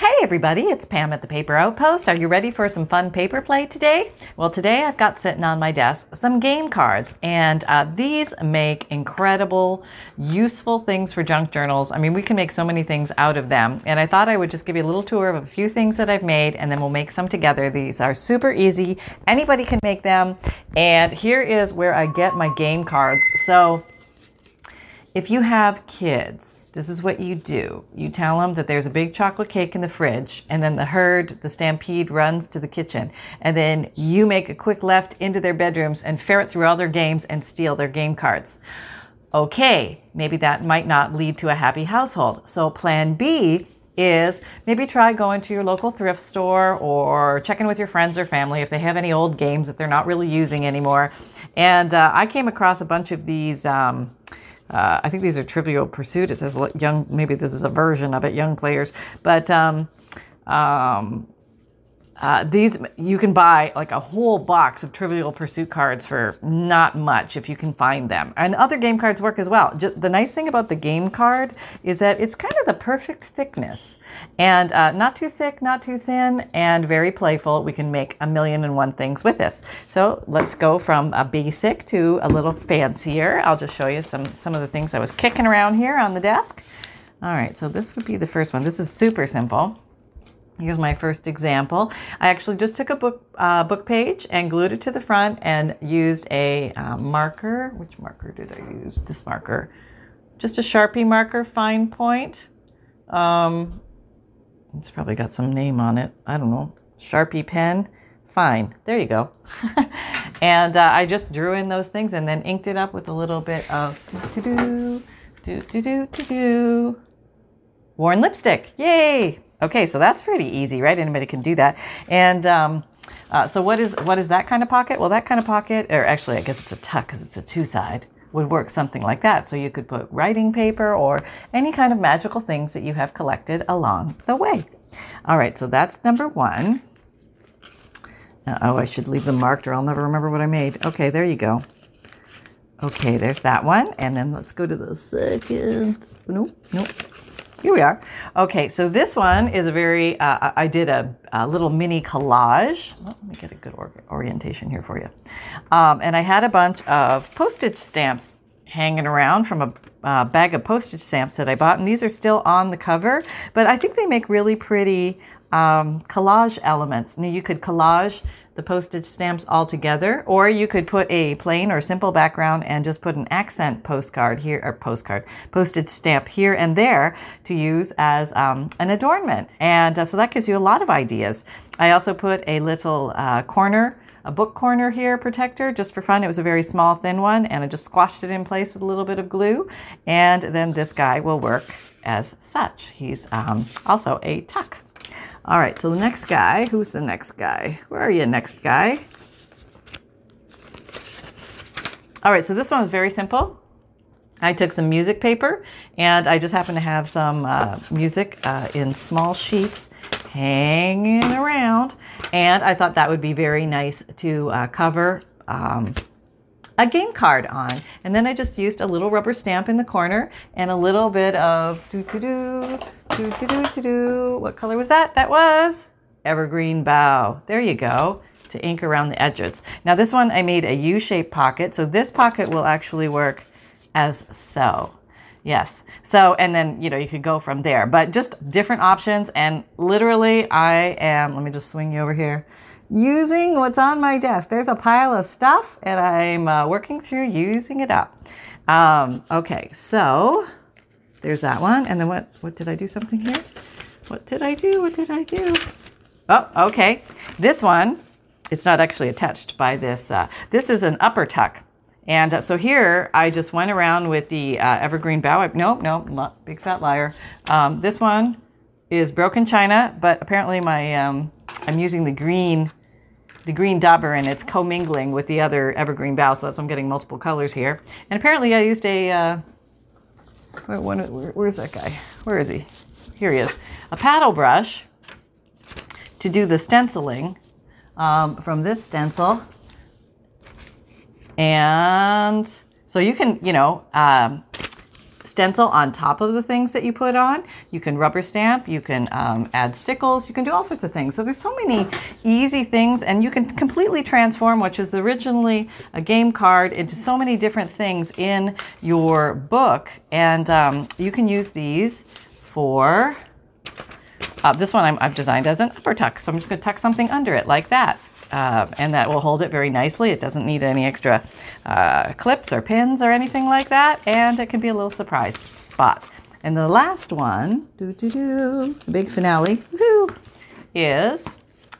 Hey everybody, it's Pam at the Paper Outpost. Are you ready for some fun paper play today? Well, today I've got sitting on my desk some game cards, and uh, these make incredible, useful things for junk journals. I mean, we can make so many things out of them, and I thought I would just give you a little tour of a few things that I've made, and then we'll make some together. These are super easy, anybody can make them, and here is where I get my game cards. So, if you have kids, this is what you do. You tell them that there's a big chocolate cake in the fridge, and then the herd, the stampede, runs to the kitchen. And then you make a quick left into their bedrooms and ferret through all their games and steal their game cards. Okay, maybe that might not lead to a happy household. So, plan B is maybe try going to your local thrift store or checking with your friends or family if they have any old games that they're not really using anymore. And uh, I came across a bunch of these. Um, uh, I think these are Trivial Pursuit. It says young. Maybe this is a version of it, young players. But um, um, uh, these you can buy like a whole box of Trivial Pursuit cards for not much if you can find them. And other game cards work as well. Just, the nice thing about the game card is that it's kind of the perfect thickness, and uh, not too thick, not too thin, and very playful. We can make a million and one things with this. So let's go from a basic to a little fancier. I'll just show you some some of the things I was kicking around here on the desk. All right, so this would be the first one. This is super simple. Here's my first example. I actually just took a book uh, book page and glued it to the front and used a uh, marker. Which marker did I use? This marker. Just a Sharpie marker, fine point. Um, it's probably got some name on it. I don't know. Sharpie pen. Fine. There you go. and uh, I just drew in those things and then inked it up with a little bit of to do, do, do, do, do, do. Worn lipstick. Yay! Okay, so that's pretty easy, right? Anybody can do that. And um, uh, so what is what is that kind of pocket? Well, that kind of pocket, or actually, I guess it's a tuck because it's a two side, would work something like that. So you could put writing paper or any kind of magical things that you have collected along the way. All right, so that's number one. Uh, oh, I should leave them marked or I'll never remember what I made. Okay, there you go. Okay, there's that one. And then let's go to the second. Nope, nope. Here we are. Okay, so this one is a very, uh, I did a, a, little mini collage. Let me get a good or- orientation here for you. Um, and I had a bunch of postage stamps hanging around from a uh, bag of postage stamps that I bought, and these are still on the cover, but I think they make really pretty um, collage elements. Now, you could collage the postage stamps all together, or you could put a plain or simple background and just put an accent postcard here, or postcard, postage stamp here and there to use as um, an adornment. And uh, so that gives you a lot of ideas. I also put a little uh, corner a book corner here protector just for fun. It was a very small, thin one, and I just squashed it in place with a little bit of glue. And then this guy will work as such. He's um, also a tuck. All right, so the next guy, who's the next guy? Where are you, next guy? All right, so this one is very simple. I took some music paper and I just happen to have some uh, music uh, in small sheets hanging around. And I thought that would be very nice to uh, cover um, a game card on. And then I just used a little rubber stamp in the corner and a little bit of doo doo doo, doo doo. What color was that? That was evergreen bough. There you go to ink around the edges. Now this one I made a U-shaped pocket. So this pocket will actually work as so. Yes. So, and then, you know, you could go from there, but just different options. And literally, I am, let me just swing you over here using what's on my desk. There's a pile of stuff, and I'm uh, working through using it up. Um, okay, so there's that one. And then what? What did I do something here? What did I do? What did I do? Oh, okay. This one, it's not actually attached by this. Uh, this is an upper tuck. And uh, so here I just went around with the uh, evergreen bough. Nope, nope, big fat liar. Um, this one is broken china, but apparently my um, I'm using the green the green dauber and it's commingling with the other evergreen bough, so that's why I'm getting multiple colors here. And apparently I used a, uh, where, where, where's that guy? Where is he? Here he is. A paddle brush to do the stenciling um, from this stencil. And so you can, you know, um, stencil on top of the things that you put on. You can rubber stamp, you can um, add stickles, you can do all sorts of things. So there's so many easy things, and you can completely transform what was originally a game card into so many different things in your book. And um, you can use these for uh, this one i have designed as an upper tuck, so I'm just going to tuck something under it like that. Uh, and that will hold it very nicely. It doesn't need any extra uh, clips or pins or anything like that, and it can be a little surprise spot. And the last one, doo doo doo, big finale, is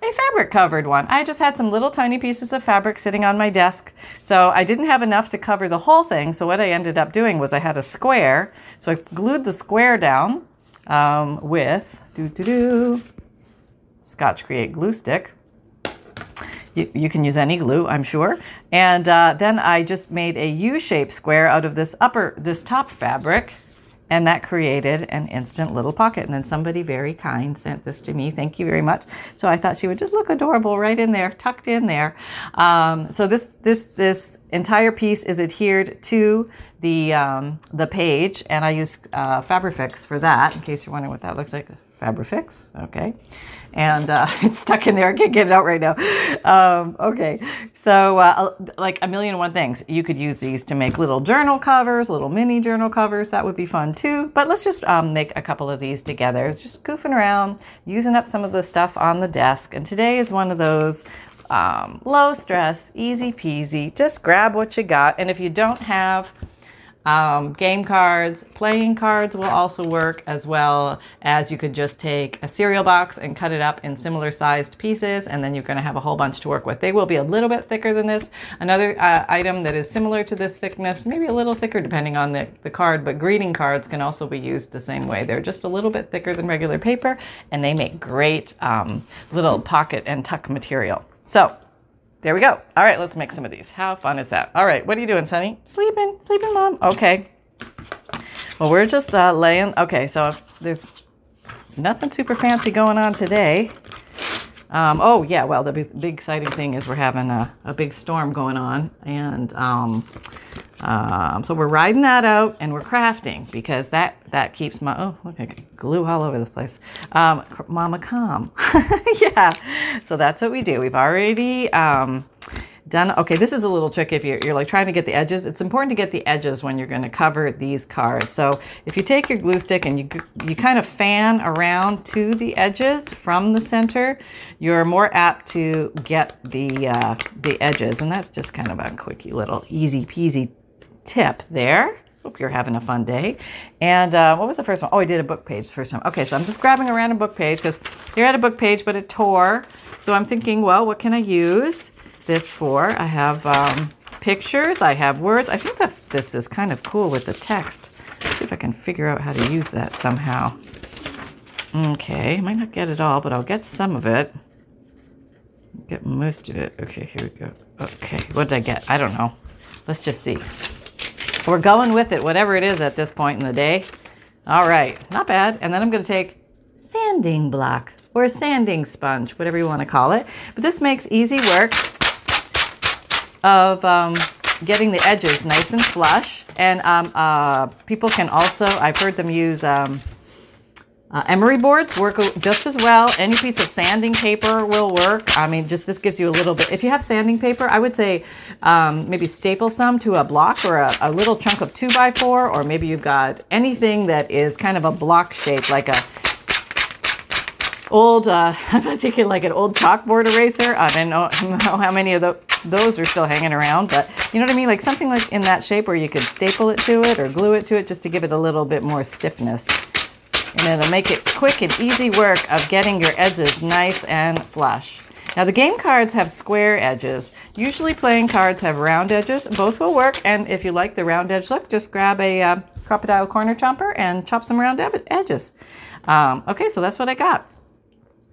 a fabric covered one. I just had some little tiny pieces of fabric sitting on my desk, so I didn't have enough to cover the whole thing. So what I ended up doing was I had a square, so I glued the square down um, with doo doo doo Scotch Create glue stick. You, you, can use any glue, I'm sure. And uh, then I just made a U-shaped square out of this upper, this top fabric, and that created an instant little pocket. And then somebody very kind sent this to me. Thank you very much. So I thought she would just look adorable right in there, tucked in there. Um, so this this this entire piece is adhered to the um, the page, and I use uh, Fabrifix for that. In case you're wondering what that looks like, Fabrifix. Okay and uh, it's stuck in there. I can't get it out right now. Um, okay, so uh, like a million and one things. You could use these to make little journal covers, little mini journal covers. That would be fun too. But let's just um, make a couple of these together. Just goofing around, using up some of the stuff on the desk. And today is one of those um, low stress, easy peasy. Just grab what you got. And if you don't have um, game cards, playing cards will also work as well as you could just take a cereal box and cut it up in similar sized pieces and then you're going to have a whole bunch to work with. They will be a little bit thicker than this. Another uh, item that is similar to this thickness, maybe a little thicker depending on the, the card, but greeting cards can also be used the same way. They're just a little bit thicker than regular paper and they make great um, little pocket and tuck material. So there we go. All right, let's make some of these. How fun is that? All right, what are you doing, Sunny? Sleeping, sleeping, mom. Okay. Well, we're just uh, laying. Okay, so there's nothing super fancy going on today. Um, oh yeah, well the big, big, exciting thing is we're having a, a big storm going on, and um, um, so we're riding that out and we're crafting because that that keeps my oh look I glue all over this place, um, Mama calm. yeah, so that's what we do. We've already um, done. Okay, this is a little trick if you're, you're like trying to get the edges. It's important to get the edges when you're going to cover these cards. So if you take your glue stick and you, you kind of fan around to the edges from the center, you're more apt to get the, uh, the edges. And that's just kind of a quickie little easy peasy tip there. Hope you're having a fun day. And uh, what was the first one? Oh, I did a book page the first time. Okay, so I'm just grabbing a random book page because you're at a book page, but it tore. So I'm thinking, well, what can I use? this for. I have um, pictures, I have words. I think that this is kind of cool with the text. Let's see if I can figure out how to use that somehow. Okay, might not get it all, but I'll get some of it. Get most of it. Okay, here we go. Okay, what did I get? I don't know. Let's just see. We're going with it, whatever it is at this point in the day. All right, not bad. And then I'm going to take sanding block or a sanding sponge, whatever you want to call it. But this makes easy work of um, getting the edges nice and flush. And um, uh, people can also, I've heard them use um, uh, emery boards work just as well. Any piece of sanding paper will work. I mean, just this gives you a little bit. If you have sanding paper, I would say um, maybe staple some to a block or a, a little chunk of two by four, or maybe you've got anything that is kind of a block shape, like a old, uh, I'm thinking like an old chalkboard eraser. I don't know, know how many of the, those are still hanging around, but you know what I mean? Like something like in that shape where you could staple it to it or glue it to it just to give it a little bit more stiffness. And it'll make it quick and easy work of getting your edges nice and flush. Now the game cards have square edges. Usually playing cards have round edges. Both will work. And if you like the round edge look, just grab a uh, crocodile corner chomper and chop some round edges. Um, okay, so that's what I got.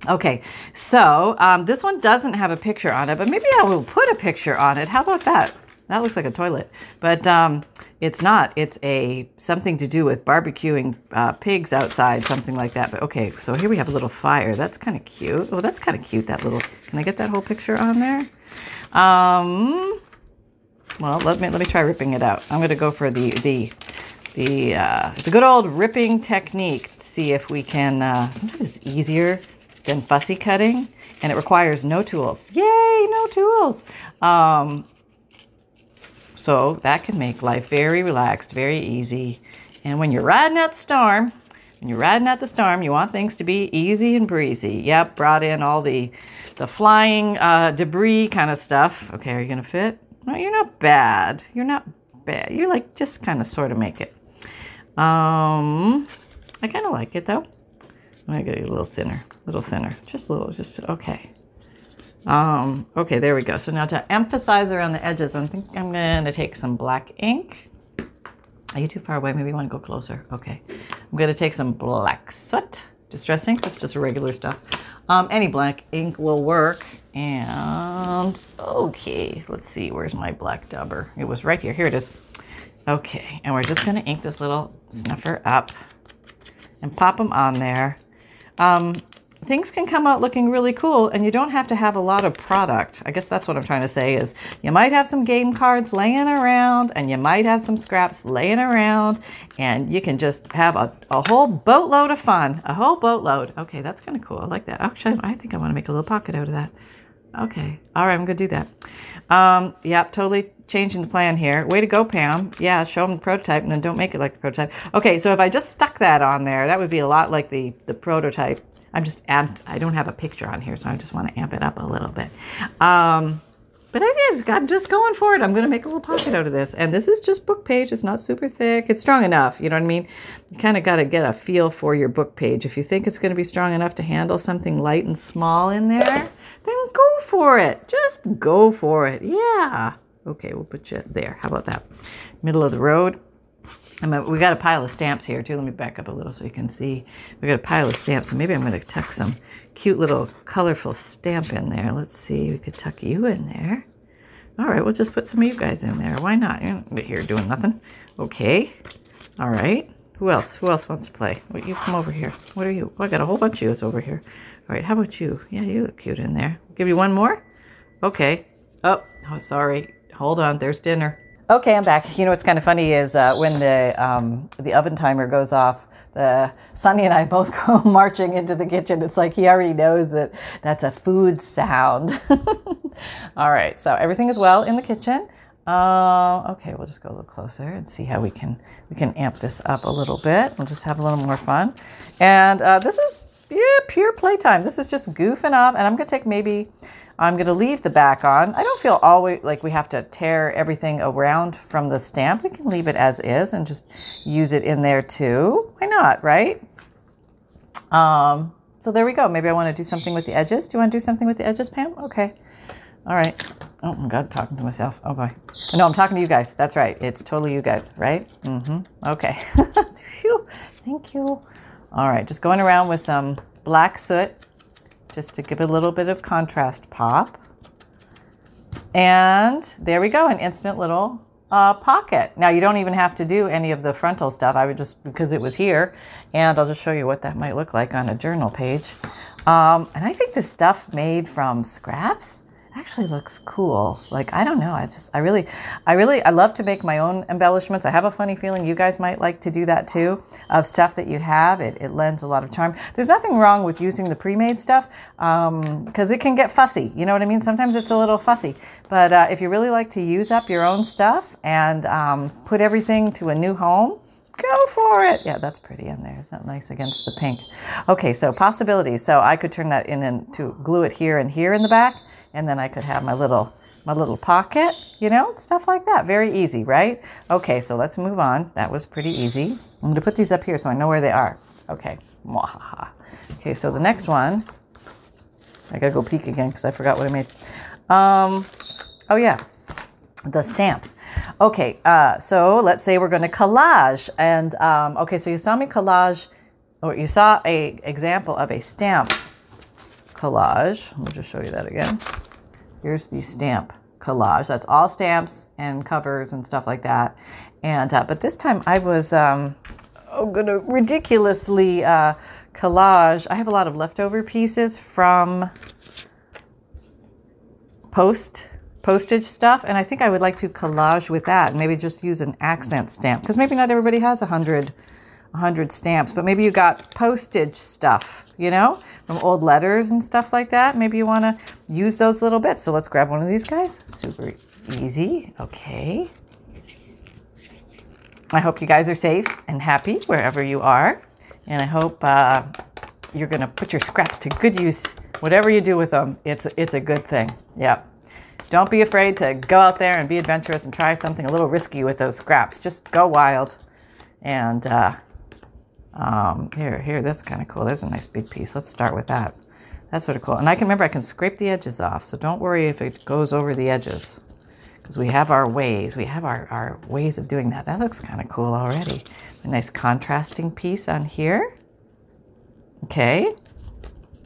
Okay, so um, this one doesn't have a picture on it, but maybe I will put a picture on it. How about that? That looks like a toilet, but um, it's not. It's a something to do with barbecuing uh, pigs outside, something like that. But okay, so here we have a little fire. That's kind of cute. Oh, that's kind of cute. That little. Can I get that whole picture on there? Um, well, let me let me try ripping it out. I'm going to go for the the the uh, the good old ripping technique. To see if we can. Uh, sometimes it's easier than fussy cutting, and it requires no tools. Yay, no tools. Um, so that can make life very relaxed, very easy. And when you're riding out the storm, when you're riding out the storm, you want things to be easy and breezy. Yep, brought in all the the flying uh, debris kind of stuff. Okay, are you gonna fit? No, you're not bad. You're not bad. You're like just kind of sort of make it. Um, I kind of like it though. I'm gonna get a little thinner, a little thinner, just a little, just okay. Um, okay, there we go. So now to emphasize around the edges, I think I'm gonna take some black ink. Are you too far away? Maybe you want to go closer. Okay, I'm gonna take some black soot distress ink. That's just regular stuff. Um, any black ink will work. And okay, let's see. Where's my black dauber? It was right here. Here it is. Okay, and we're just gonna ink this little snuffer up and pop them on there. Um, things can come out looking really cool and you don't have to have a lot of product. I guess that's what I'm trying to say is you might have some game cards laying around and you might have some scraps laying around and you can just have a, a whole boatload of fun, a whole boatload. Okay, that's kind of cool. I like that. Actually, I think I want to make a little pocket out of that. Okay. All right, I'm going to do that. Um, yep, totally changing the plan here. Way to go, Pam. Yeah, show them the prototype and then don't make it like the prototype. Okay, so if I just stuck that on there, that would be a lot like the, the prototype. I'm just add, I don't have a picture on here, so I just want to amp it up a little bit. Um, but I just, I'm just going for it. I'm going to make a little pocket out of this. And this is just book page. It's not super thick. It's strong enough. You know what I mean? You kind of got to get a feel for your book page. If you think it's going to be strong enough to handle something light and small in there, then go for it. Just go for it. Yeah. Okay, we'll put you there. How about that? Middle of the road. I mean, we got a pile of stamps here too. Let me back up a little so you can see. We got a pile of stamps, so maybe I'm going to tuck some cute little colorful stamp in there. Let's see, we could tuck you in there. All right, we'll just put some of you guys in there. Why not? You're here doing nothing. Okay. All right. Who else? Who else wants to play? You come over here. What are you? Oh, I got a whole bunch of yous over here. All right, how about you? Yeah, you look cute in there. Give you one more? Okay. Oh, oh sorry. Hold on. There's dinner. Okay, I'm back. You know what's kind of funny is uh, when the um, the oven timer goes off, the Sonny and I both go marching into the kitchen. It's like he already knows that that's a food sound. All right, so everything is well in the kitchen. Uh, okay, we'll just go a little closer and see how we can we can amp this up a little bit. We'll just have a little more fun. And uh, this is yeah, pure playtime. This is just goofing off, and I'm gonna take maybe I'm going to leave the back on. I don't feel always like we have to tear everything around from the stamp. We can leave it as is and just use it in there too. Why not, right? Um, so there we go. Maybe I want to do something with the edges. Do you want to do something with the edges, Pam? Okay. All right. Oh my God, talking to myself. Oh boy. No, I'm talking to you guys. That's right. It's totally you guys, right? Mm-hmm. Okay. Thank you. All right. Just going around with some black soot just to give a little bit of contrast pop. And there we go, an instant little uh, pocket. Now you don't even have to do any of the frontal stuff. I would just, because it was here, and I'll just show you what that might look like on a journal page. Um, and I think this stuff made from scraps actually looks cool. Like, I don't know. I just, I really, I really, I love to make my own embellishments. I have a funny feeling you guys might like to do that too of stuff that you have. It, it lends a lot of charm. There's nothing wrong with using the pre-made stuff because um, it can get fussy. You know what I mean? Sometimes it's a little fussy. But uh, if you really like to use up your own stuff and um, put everything to a new home, go for it. Yeah, that's pretty in there. Isn't that nice against the pink? Okay, so possibilities. So I could turn that in and to glue it here and here in the back and then I could have my little my little pocket, you know, stuff like that. Very easy, right? Okay, so let's move on. That was pretty easy. I'm going to put these up here so I know where they are. Okay. Mwahaha. Okay, so the next one, I got to go peek again because I forgot what I made. Um, oh, yeah, the stamps. Okay, uh, so let's say we're going to collage. And, um, okay, so you saw me collage, or you saw a example of a stamp collage. Let me just show you that again. Here's the stamp collage. That's all stamps and covers and stuff like that. And uh, but this time I was um, I'm gonna ridiculously uh, collage. I have a lot of leftover pieces from post postage stuff, and I think I would like to collage with that maybe just use an accent stamp because maybe not everybody has a hundred. 100 stamps, but maybe you got postage stuff, you know, from old letters and stuff like that. Maybe you want to use those little bits. So let's grab one of these guys. Super easy. Okay. I hope you guys are safe and happy wherever you are. And I hope uh, you're going to put your scraps to good use. Whatever you do with them, it's, it's a good thing. Yeah. Don't be afraid to go out there and be adventurous and try something a little risky with those scraps. Just go wild. And uh, um, here, here, that's kind of cool. There's a nice big piece. Let's start with that. That's sort of cool. And I can remember I can scrape the edges off. So don't worry if it goes over the edges because we have our ways. We have our, our ways of doing that. That looks kind of cool already. A nice contrasting piece on here. Okay.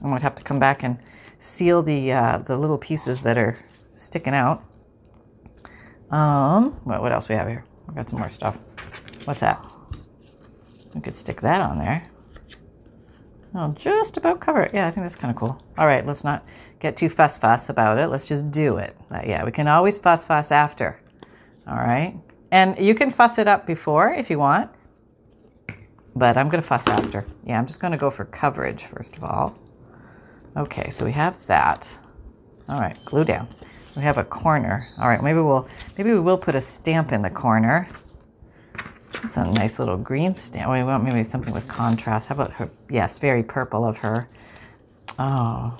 Going to have to come back and seal the, uh, the little pieces that are sticking out. Um, what, what else we have here? We got some more stuff. What's that? We could stick that on there. I'll just about cover it. Yeah, I think that's kind of cool. All right, let's not get too fuss fuss about it. Let's just do it. Uh, yeah, we can always fuss fuss after. All right. And you can fuss it up before if you want, but I'm going to fuss after. Yeah, I'm just going to go for coverage first of all. Okay, so we have that. All right, glue down. We have a corner. All right, maybe we'll maybe we will put a stamp in the corner. It's a nice little green stamp. We want maybe something with contrast. How about her? Yes, very purple of her. Oh,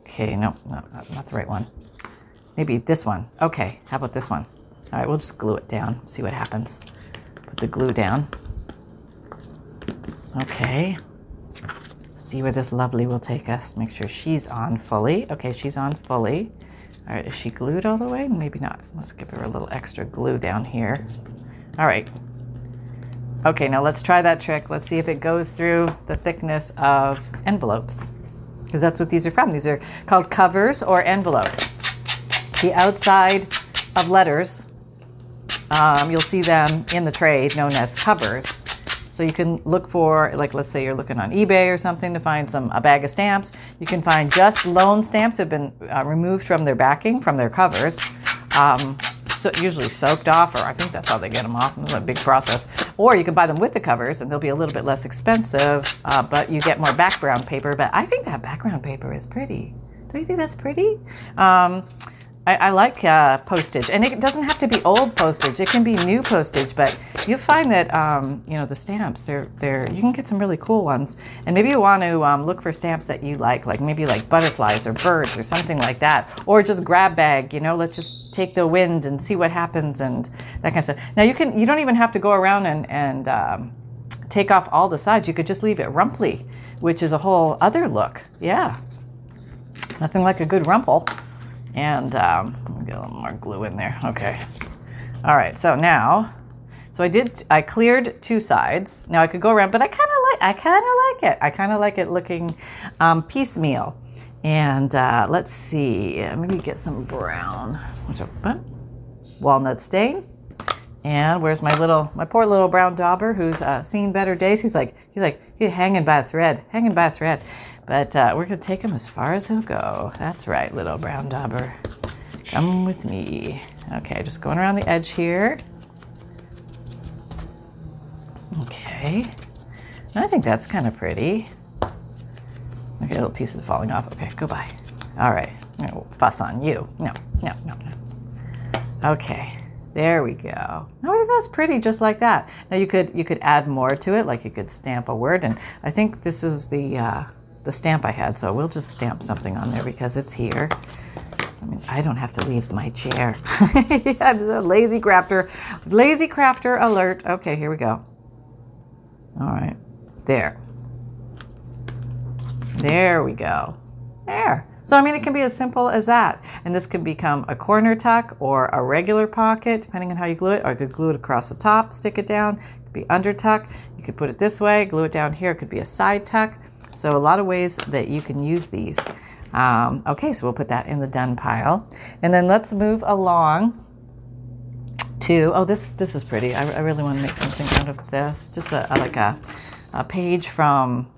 okay. No, no, not the right one. Maybe this one. Okay, how about this one? All right, we'll just glue it down, see what happens. Put the glue down. Okay. See where this lovely will take us. Make sure she's on fully. Okay, she's on fully. All right, is she glued all the way? Maybe not. Let's give her a little extra glue down here. All right, Okay, now let's try that trick. Let's see if it goes through the thickness of envelopes. Because that's what these are from. These are called covers or envelopes. The outside of letters, um, you'll see them in the trade known as covers. So you can look for, like, let's say you're looking on eBay or something to find some a bag of stamps. You can find just loan stamps have been uh, removed from their backing, from their covers. Um, so usually soaked off, or I think that's how they get them off. It's a big process. Or you can buy them with the covers, and they'll be a little bit less expensive, uh, but you get more background paper. But I think that background paper is pretty. Don't you think that's pretty? Um, I, I like uh, postage, and it doesn't have to be old postage. It can be new postage, but you find that um, you know the stamps. They're they're you can get some really cool ones, and maybe you want to um, look for stamps that you like, like maybe like butterflies or birds or something like that, or just grab bag. You know, let's just take the wind and see what happens and that kind of stuff. Now you can you don't even have to go around and and um, take off all the sides. You could just leave it rumply, which is a whole other look. Yeah, nothing like a good rumple. And um, get a little more glue in there. Okay. All right. So now, so I did. I cleared two sides. Now I could go around, but I kind of like. I kind of like it. I kind of like it looking um, piecemeal. And uh, let's see. Maybe get some brown. What's up? Walnut stain. And where's my little, my poor little brown dauber who's uh, seen better days? He's like, he's like, he's hanging by a thread, hanging by a thread. But uh, we're to take him as far as he'll go. That's right, little brown dauber. Come with me. Okay, just going around the edge here. Okay. I think that's kind of pretty. Okay, little pieces falling off. Okay, goodbye. All right, gonna fuss on you. No, no, no, no. Okay, there we go. Now I think that's pretty, just like that. Now you could you could add more to it, like you could stamp a word, and I think this is the uh, the stamp I had, so we'll just stamp something on there because it's here. I mean, I don't have to leave my chair. I'm just a lazy crafter. Lazy crafter alert. Okay, here we go. All right. There. There we go. There. So, I mean, it can be as simple as that. And this can become a corner tuck or a regular pocket, depending on how you glue it. Or you could glue it across the top, stick it down. It could be under tuck. You could put it this way, glue it down here. It could be a side tuck. So a lot of ways that you can use these. Um, okay, so we'll put that in the done pile. And then let's move along to, oh, this, this is pretty. I, I really want to make something out of this. Just a, a like a, a page from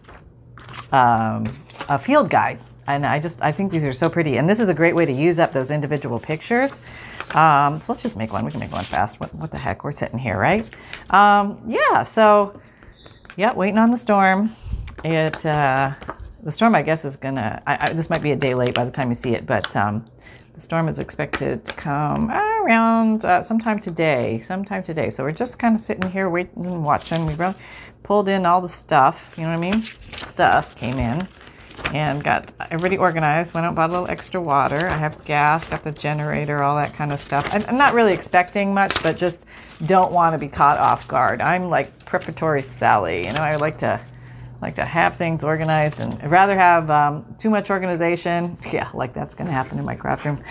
um, a field guide and I just I think these are so pretty. And this is a great way to use up those individual pictures. Um, so let's just make one. We can make one fast. What, what the heck? We're sitting here, right? Um, yeah. So yeah, waiting on the storm. It uh, the storm I guess is gonna. I, I, this might be a day late by the time you see it, but um, the storm is expected to come around uh, sometime today. Sometime today. So we're just kind of sitting here waiting watching. We pulled in all the stuff. You know what I mean? Stuff came in and got everybody organized. Went out bought a little extra water. I have gas, got the generator, all that kind of stuff. I'm, I'm not really expecting much, but just don't want to be caught off guard. I'm like preparatory Sally. You know, I like to like to have things organized and I'd rather have um, too much organization. Yeah, like that's going to happen in my craft room.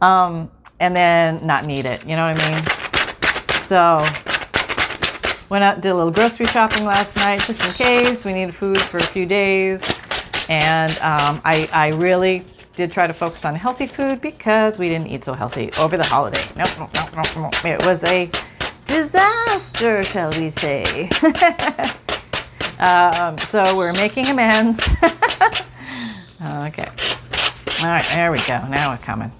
Um, and then not need it. You know what I mean? So went out did a little grocery shopping last night just in case we needed food for a few days. And um, I, I really did try to focus on healthy food because we didn't eat so healthy over the holiday. Nope, nope, nope, nope, nope. It was a disaster, shall we say. um, so we're making amends. okay. All right, there we go. Now we're coming.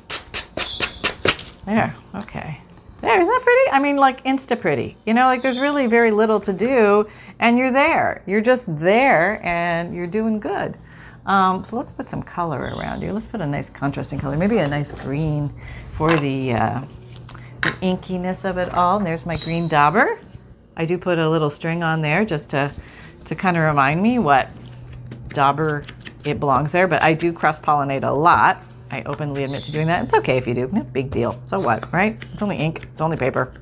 There, okay. There, isn't that pretty? I mean, like insta pretty. You know, like there's really very little to do, and you're there. You're just there, and you're doing good. Um, so let's put some color around here. Let's put a nice contrasting color, maybe a nice green for the, uh, the inkiness of it all. And there's my green dauber. I do put a little string on there just to to kind of remind me what dauber it belongs there. But I do cross pollinate a lot. I openly admit to doing that. It's okay if you do. No big deal. So what, right? It's only ink. It's only paper.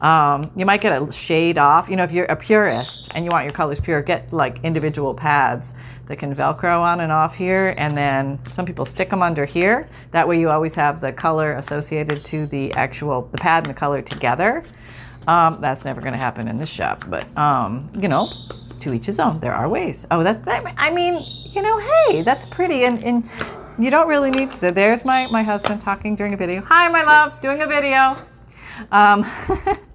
Um, you might get a shade off. You know, if you're a purist and you want your colors pure, get like individual pads that can Velcro on and off here. And then some people stick them under here. That way you always have the color associated to the actual, the pad and the color together. Um, that's never going to happen in this shop, but um, you know, to each his own. There are ways. Oh, that, that I mean, you know, hey, that's pretty. And, and you don't really need to. There's my, my husband talking during a video. Hi, my love, doing a video. Um,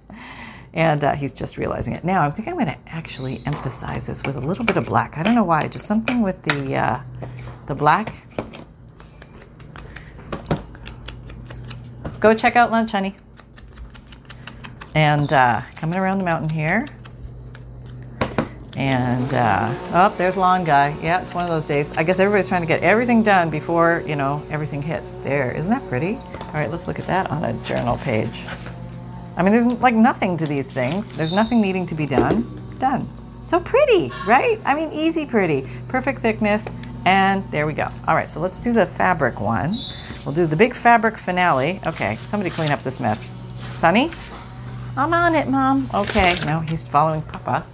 and uh, he's just realizing it now. I think I'm going to actually emphasize this with a little bit of black. I don't know why, just something with the uh, the black. Go check out lunch, honey. And uh, coming around the mountain here. And uh, oh, there's lawn guy. Yeah, it's one of those days. I guess everybody's trying to get everything done before you know everything hits. There, isn't that pretty? All right, let's look at that on a journal page. I mean, there's like nothing to these things. There's nothing needing to be done. Done. So pretty, right? I mean, easy pretty. Perfect thickness. And there we go. All right, so let's do the fabric one. We'll do the big fabric finale. Okay, somebody clean up this mess. Sonny? I'm on it, Mom. Okay, no, he's following Papa.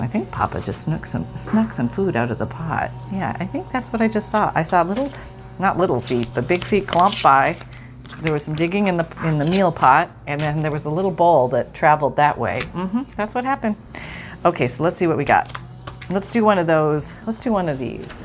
I think Papa just snuck some snuck some food out of the pot. Yeah, I think that's what I just saw. I saw little, not little feet, but big feet clump by there was some digging in the in the meal pot, and then there was a little bowl that traveled that way. Mm-hmm, that's what happened. Okay, so let's see what we got. Let's do one of those. Let's do one of these.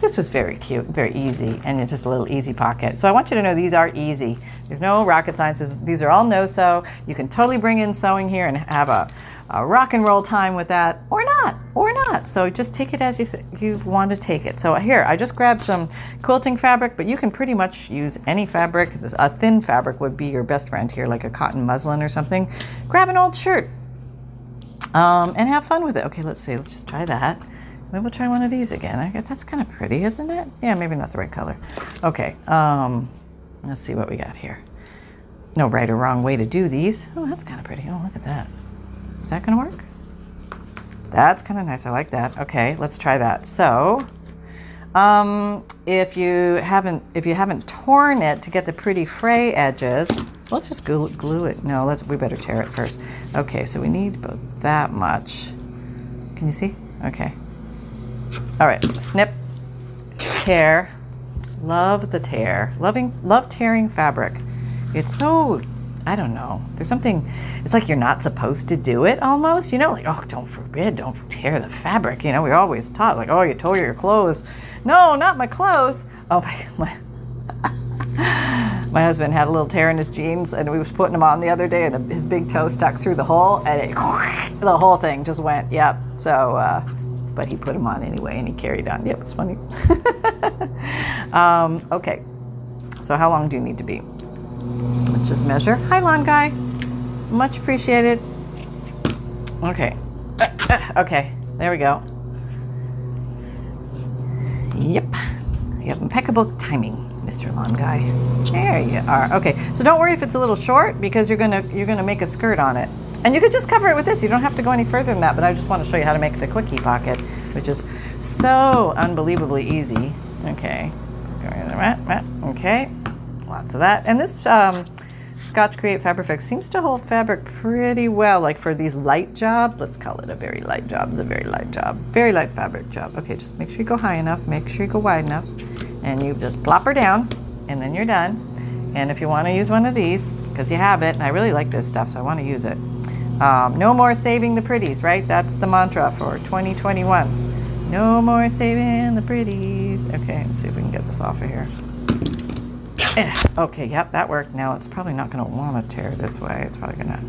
This was very cute, very easy, and it's just a little easy pocket. So I want you to know these are easy. There's no rocket sciences. These are all no-sew. You can totally bring in sewing here and have a, a rock and roll time with that, or not, or not. So just take it as you, you want to take it. So here, I just grabbed some quilting fabric, but you can pretty much use any fabric. A thin fabric would be your best friend here, like a cotton muslin or something. Grab an old shirt um, and have fun with it. Okay, let's see. Let's just try that. Maybe we'll try one of these again. I guess that's kind of pretty, isn't it? Yeah, maybe not the right color. Okay, um, let's see what we got here. No right or wrong way to do these. Oh, that's kind of pretty. Oh, look at that. Is that going to work? That's kind of nice. I like that. Okay, let's try that. So, um, if you haven't if you haven't torn it to get the pretty fray edges, let's just glue, glue it. No, let's we better tear it first. Okay, so we need about that much. Can you see? Okay. All right, snip, tear. Love the tear. Loving, love tearing fabric. It's so, I don't know. There's something, it's like you're not supposed to do it almost. You know, like, oh, don't forbid, don't tear the fabric. You know, we're always taught, like, oh, you tore your clothes. No, not my clothes. Oh, my, my, my husband had a little tear in his jeans and we was putting them on the other day and his big toe stuck through the hole and it, the whole thing just went, yep. So, uh, but he put them on anyway and he carried on. Yeah, it was funny. um, okay, so how long do you need to be? Let's just measure. Hi, lawn guy. Much appreciated. Okay. okay, there we go. Yep. You have impeccable timing, Mr. Lawn Guy. There you are. Okay, so don't worry if it's a little short because you're gonna you're gonna make a skirt on it. And you could just cover it with this. You don't have to go any further than that, but I just want to show you how to make the quickie pocket, which is so unbelievably easy. Okay. Okay. Lots of that. And this um, Scotch Create Fabrifix seems to hold fabric pretty well, like for these light jobs. Let's call it a very light job. It's a very light job. Very light fabric job. Okay, just make sure you go high enough, make sure you go wide enough, and you just plop her down, and then you're done. And if you want to use one of these, because you have it, and I really like this stuff, so I want to use it. Um, no more saving the pretties, right? That's the mantra for 2021. No more saving the pretties. Okay, let's see if we can get this off of here. Eh, okay, yep, that worked. Now it's probably not going to want to tear this way. It's probably going to.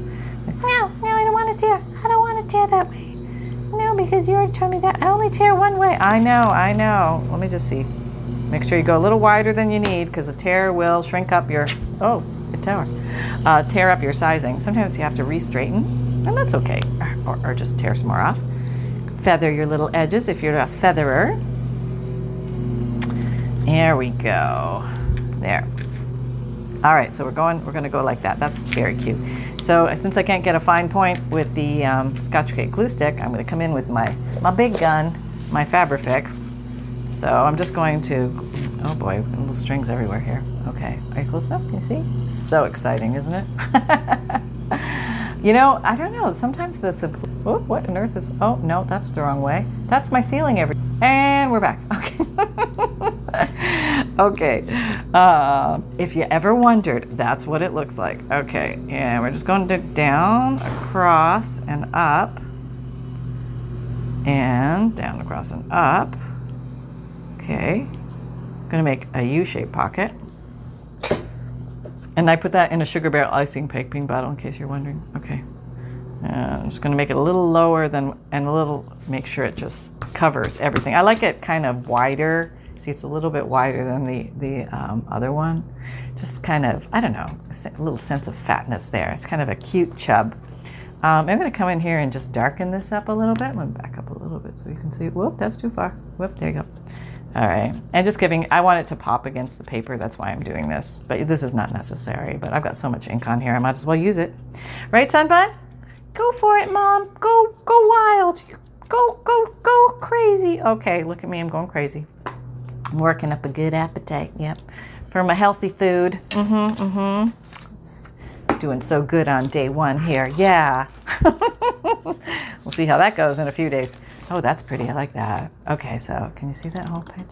No, no, I don't want to tear. I don't want to tear that way. No, because you already told me that. I only tear one way. I know, I know. Let me just see. Make sure you go a little wider than you need because a tear will shrink up your. Oh, a tear. Uh, tear up your sizing. Sometimes you have to re-straighten and that's okay. Or, or just tear some more off. Feather your little edges if you're a featherer. There we go. There. All right, so we're going. We're going to go like that. That's very cute. So since I can't get a fine point with the um, Scotch Create glue stick, I'm going to come in with my my big gun, my Fabrifix. So I'm just going to. Oh boy, little strings everywhere here. Okay, are you close enough? Can you see? So exciting, isn't it? You know, I don't know. Sometimes the oh, what on earth is? Oh no, that's the wrong way. That's my ceiling. Every and we're back. Okay. okay. Uh, if you ever wondered, that's what it looks like. Okay, and we're just going to down, across, and up, and down, across, and up. Okay. I'm to make a U-shaped pocket. And I put that in a sugar barrel icing piping bottle in case you're wondering. Okay. I'm just going to make it a little lower than, and a little, make sure it just covers everything. I like it kind of wider. See, it's a little bit wider than the, the um, other one. Just kind of, I don't know, a little sense of fatness there. It's kind of a cute chub. Um, I'm going to come in here and just darken this up a little bit. I'm going to back up a little bit so you can see. Whoop, that's too far. Whoop, there you go. All right. And just giving, I want it to pop against the paper. That's why I'm doing this. But this is not necessary. But I've got so much ink on here, I might as well use it. Right, Sunbun? Go for it, Mom. Go, go wild. Go, go, go crazy. Okay, look at me. I'm going crazy. I'm working up a good appetite. Yep. For my healthy food. Mm hmm, mm hmm. Doing so good on day one here. Yeah. we'll see how that goes in a few days. Oh, that's pretty. I like that. Okay, so can you see that whole page?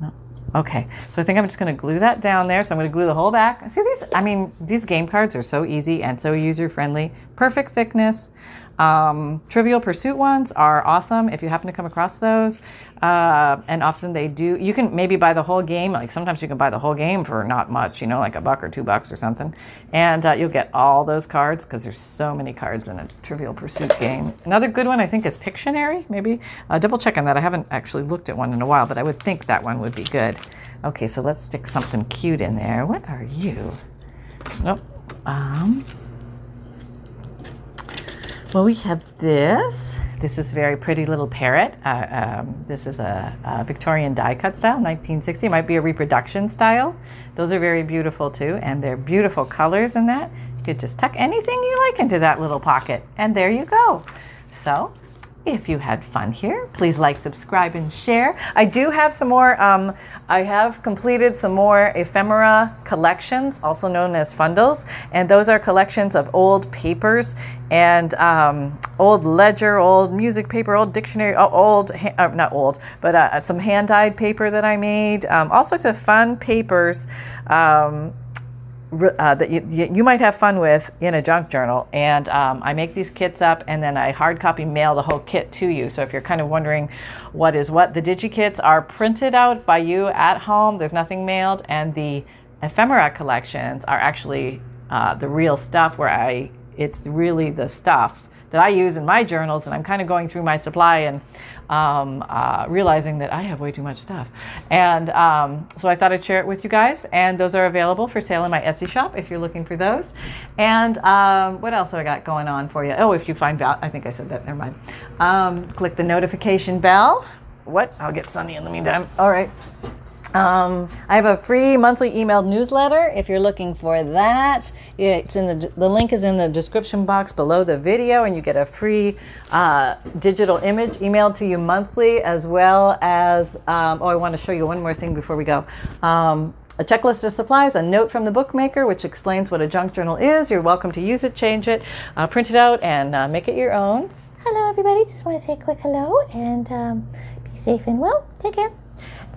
No. Okay, so I think I'm just going to glue that down there. So I'm going to glue the whole back. See these? I mean, these game cards are so easy and so user friendly. Perfect thickness. Um, Trivial Pursuit ones are awesome if you happen to come across those. Uh, and often they do, you can maybe buy the whole game. Like sometimes you can buy the whole game for not much, you know, like a buck or two bucks or something. And uh, you'll get all those cards because there's so many cards in a Trivial Pursuit game. Another good one I think is Pictionary, maybe. Uh, double check on that. I haven't actually looked at one in a while, but I would think that one would be good. Okay, so let's stick something cute in there. What are you? Nope. Um, well, we have this. This is very pretty little parrot. Uh, um, this is a, a, Victorian die cut style, 1960. It might be a reproduction style. Those are very beautiful too, and they're beautiful colors in that. You could just tuck anything you like into that little pocket, and there you go. So if you had fun here, please like, subscribe, and share. I do have some more, um, I have completed some more ephemera collections, also known as fundles, and those are collections of old papers and um, old ledger, old music paper, old dictionary, old, uh, not old, but uh, some hand dyed paper that I made, um, all sorts of fun papers. Um, uh, that you, you might have fun with in a junk journal. And um, I make these kits up and then I hard copy mail the whole kit to you. So if you're kind of wondering what is what, the DigiKits are printed out by you at home. There's nothing mailed. And the ephemera collections are actually uh, the real stuff where I, it's really the stuff that I use in my journals, and I'm kind of going through my supply and um, uh, realizing that I have way too much stuff. And um, so I thought I'd share it with you guys. And those are available for sale in my Etsy shop if you're looking for those. And um, what else have I got going on for you? Oh, if you find val, I think I said that. Never mind. Um, click the notification bell. What? I'll get Sunny in the meantime. All right. Um, I have a free monthly emailed newsletter. If you're looking for that, it's in the the link is in the description box below the video, and you get a free uh, digital image emailed to you monthly, as well as um, oh, I want to show you one more thing before we go. Um, a checklist of supplies, a note from the bookmaker which explains what a junk journal is. You're welcome to use it, change it, uh, print it out, and uh, make it your own. Hello, everybody. Just want to say a quick hello and um, be safe and well. Take care.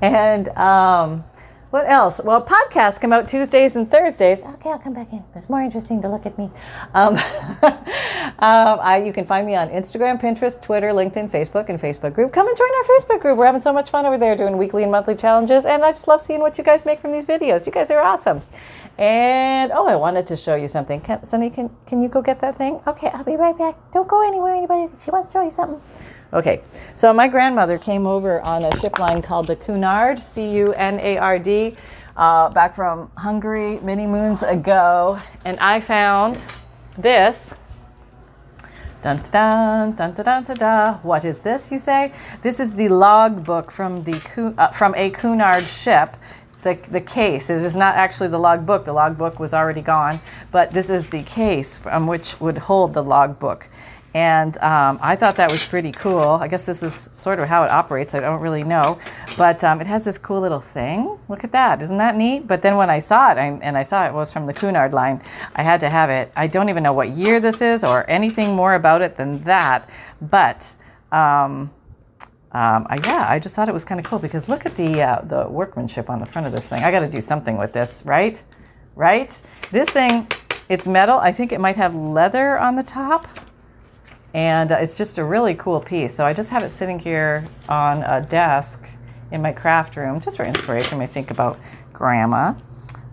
And um, what else? Well, podcasts come out Tuesdays and Thursdays. Okay, I'll come back in. It's more interesting to look at me. Um, um, I, you can find me on Instagram, Pinterest, Twitter, LinkedIn, Facebook, and Facebook group. Come and join our Facebook group. We're having so much fun over there doing weekly and monthly challenges. And I just love seeing what you guys make from these videos. You guys are awesome. And oh, I wanted to show you something. Can, Sunny, can, can you go get that thing? Okay, I'll be right back. Don't go anywhere, anybody. She wants to show you something. Okay, so my grandmother came over on a ship line called the Cunard, C U N A R D, uh, back from Hungary many moons ago, and I found this. Dun dun dun dun dun dun dun. What is this? You say? This is the logbook from the uh, from a Cunard ship. The, the case. It is not actually the logbook. The logbook was already gone, but this is the case from which would hold the logbook. And um, I thought that was pretty cool. I guess this is sort of how it operates. I don't really know. But um, it has this cool little thing. Look at that. Isn't that neat? But then when I saw it, I, and I saw it was from the Cunard line, I had to have it. I don't even know what year this is or anything more about it than that. But um, um I, yeah, I just thought it was kind of cool because look at the, uh, the workmanship on the front of this thing. I got to do something with this, right? Right? This thing, it's metal. I think it might have leather on the top and uh, it's just a really cool piece. So I just have it sitting here on a desk in my craft room, just for inspiration. I think about grandma.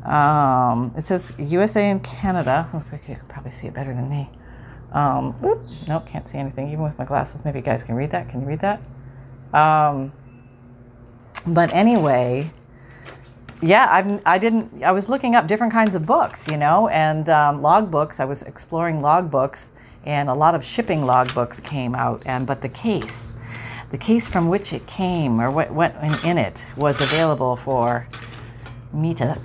Um, it says USA and Canada. Oh, you can probably see it better than me. Um, nope, can't see anything, even with my glasses. Maybe you guys can read that. Can you read that? Um, but anyway, yeah, I'm, I didn't. I was looking up different kinds of books, you know, and um, log books. I was exploring log books and a lot of shipping logbooks came out. And but the case, the case from which it came or what what in it was available for me to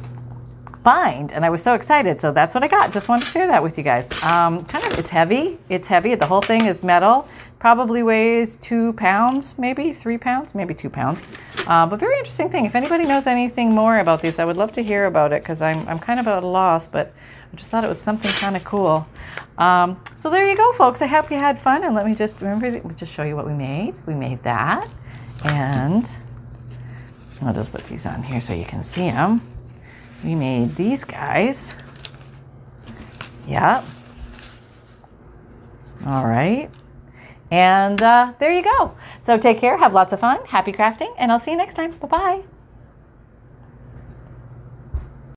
find and i was so excited so that's what i got. Just wanted to share that with you guys. Um, kind of it's heavy it's heavy the whole thing is metal probably weighs two pounds maybe three pounds maybe two pounds. Uh, but very interesting thing. If anybody knows anything more about these i would love to hear about it because I'm, I'm kind of at a loss but I just thought it was something kind of cool. Um, so there you go, folks. I hope you had fun. And let me just remember, let me just show you what we made. We made that. And I'll just put these on here so you can see them. We made these guys. Yep. All right. And uh, there you go. So take care, have lots of fun, happy crafting, and I'll see you next time. Bye bye.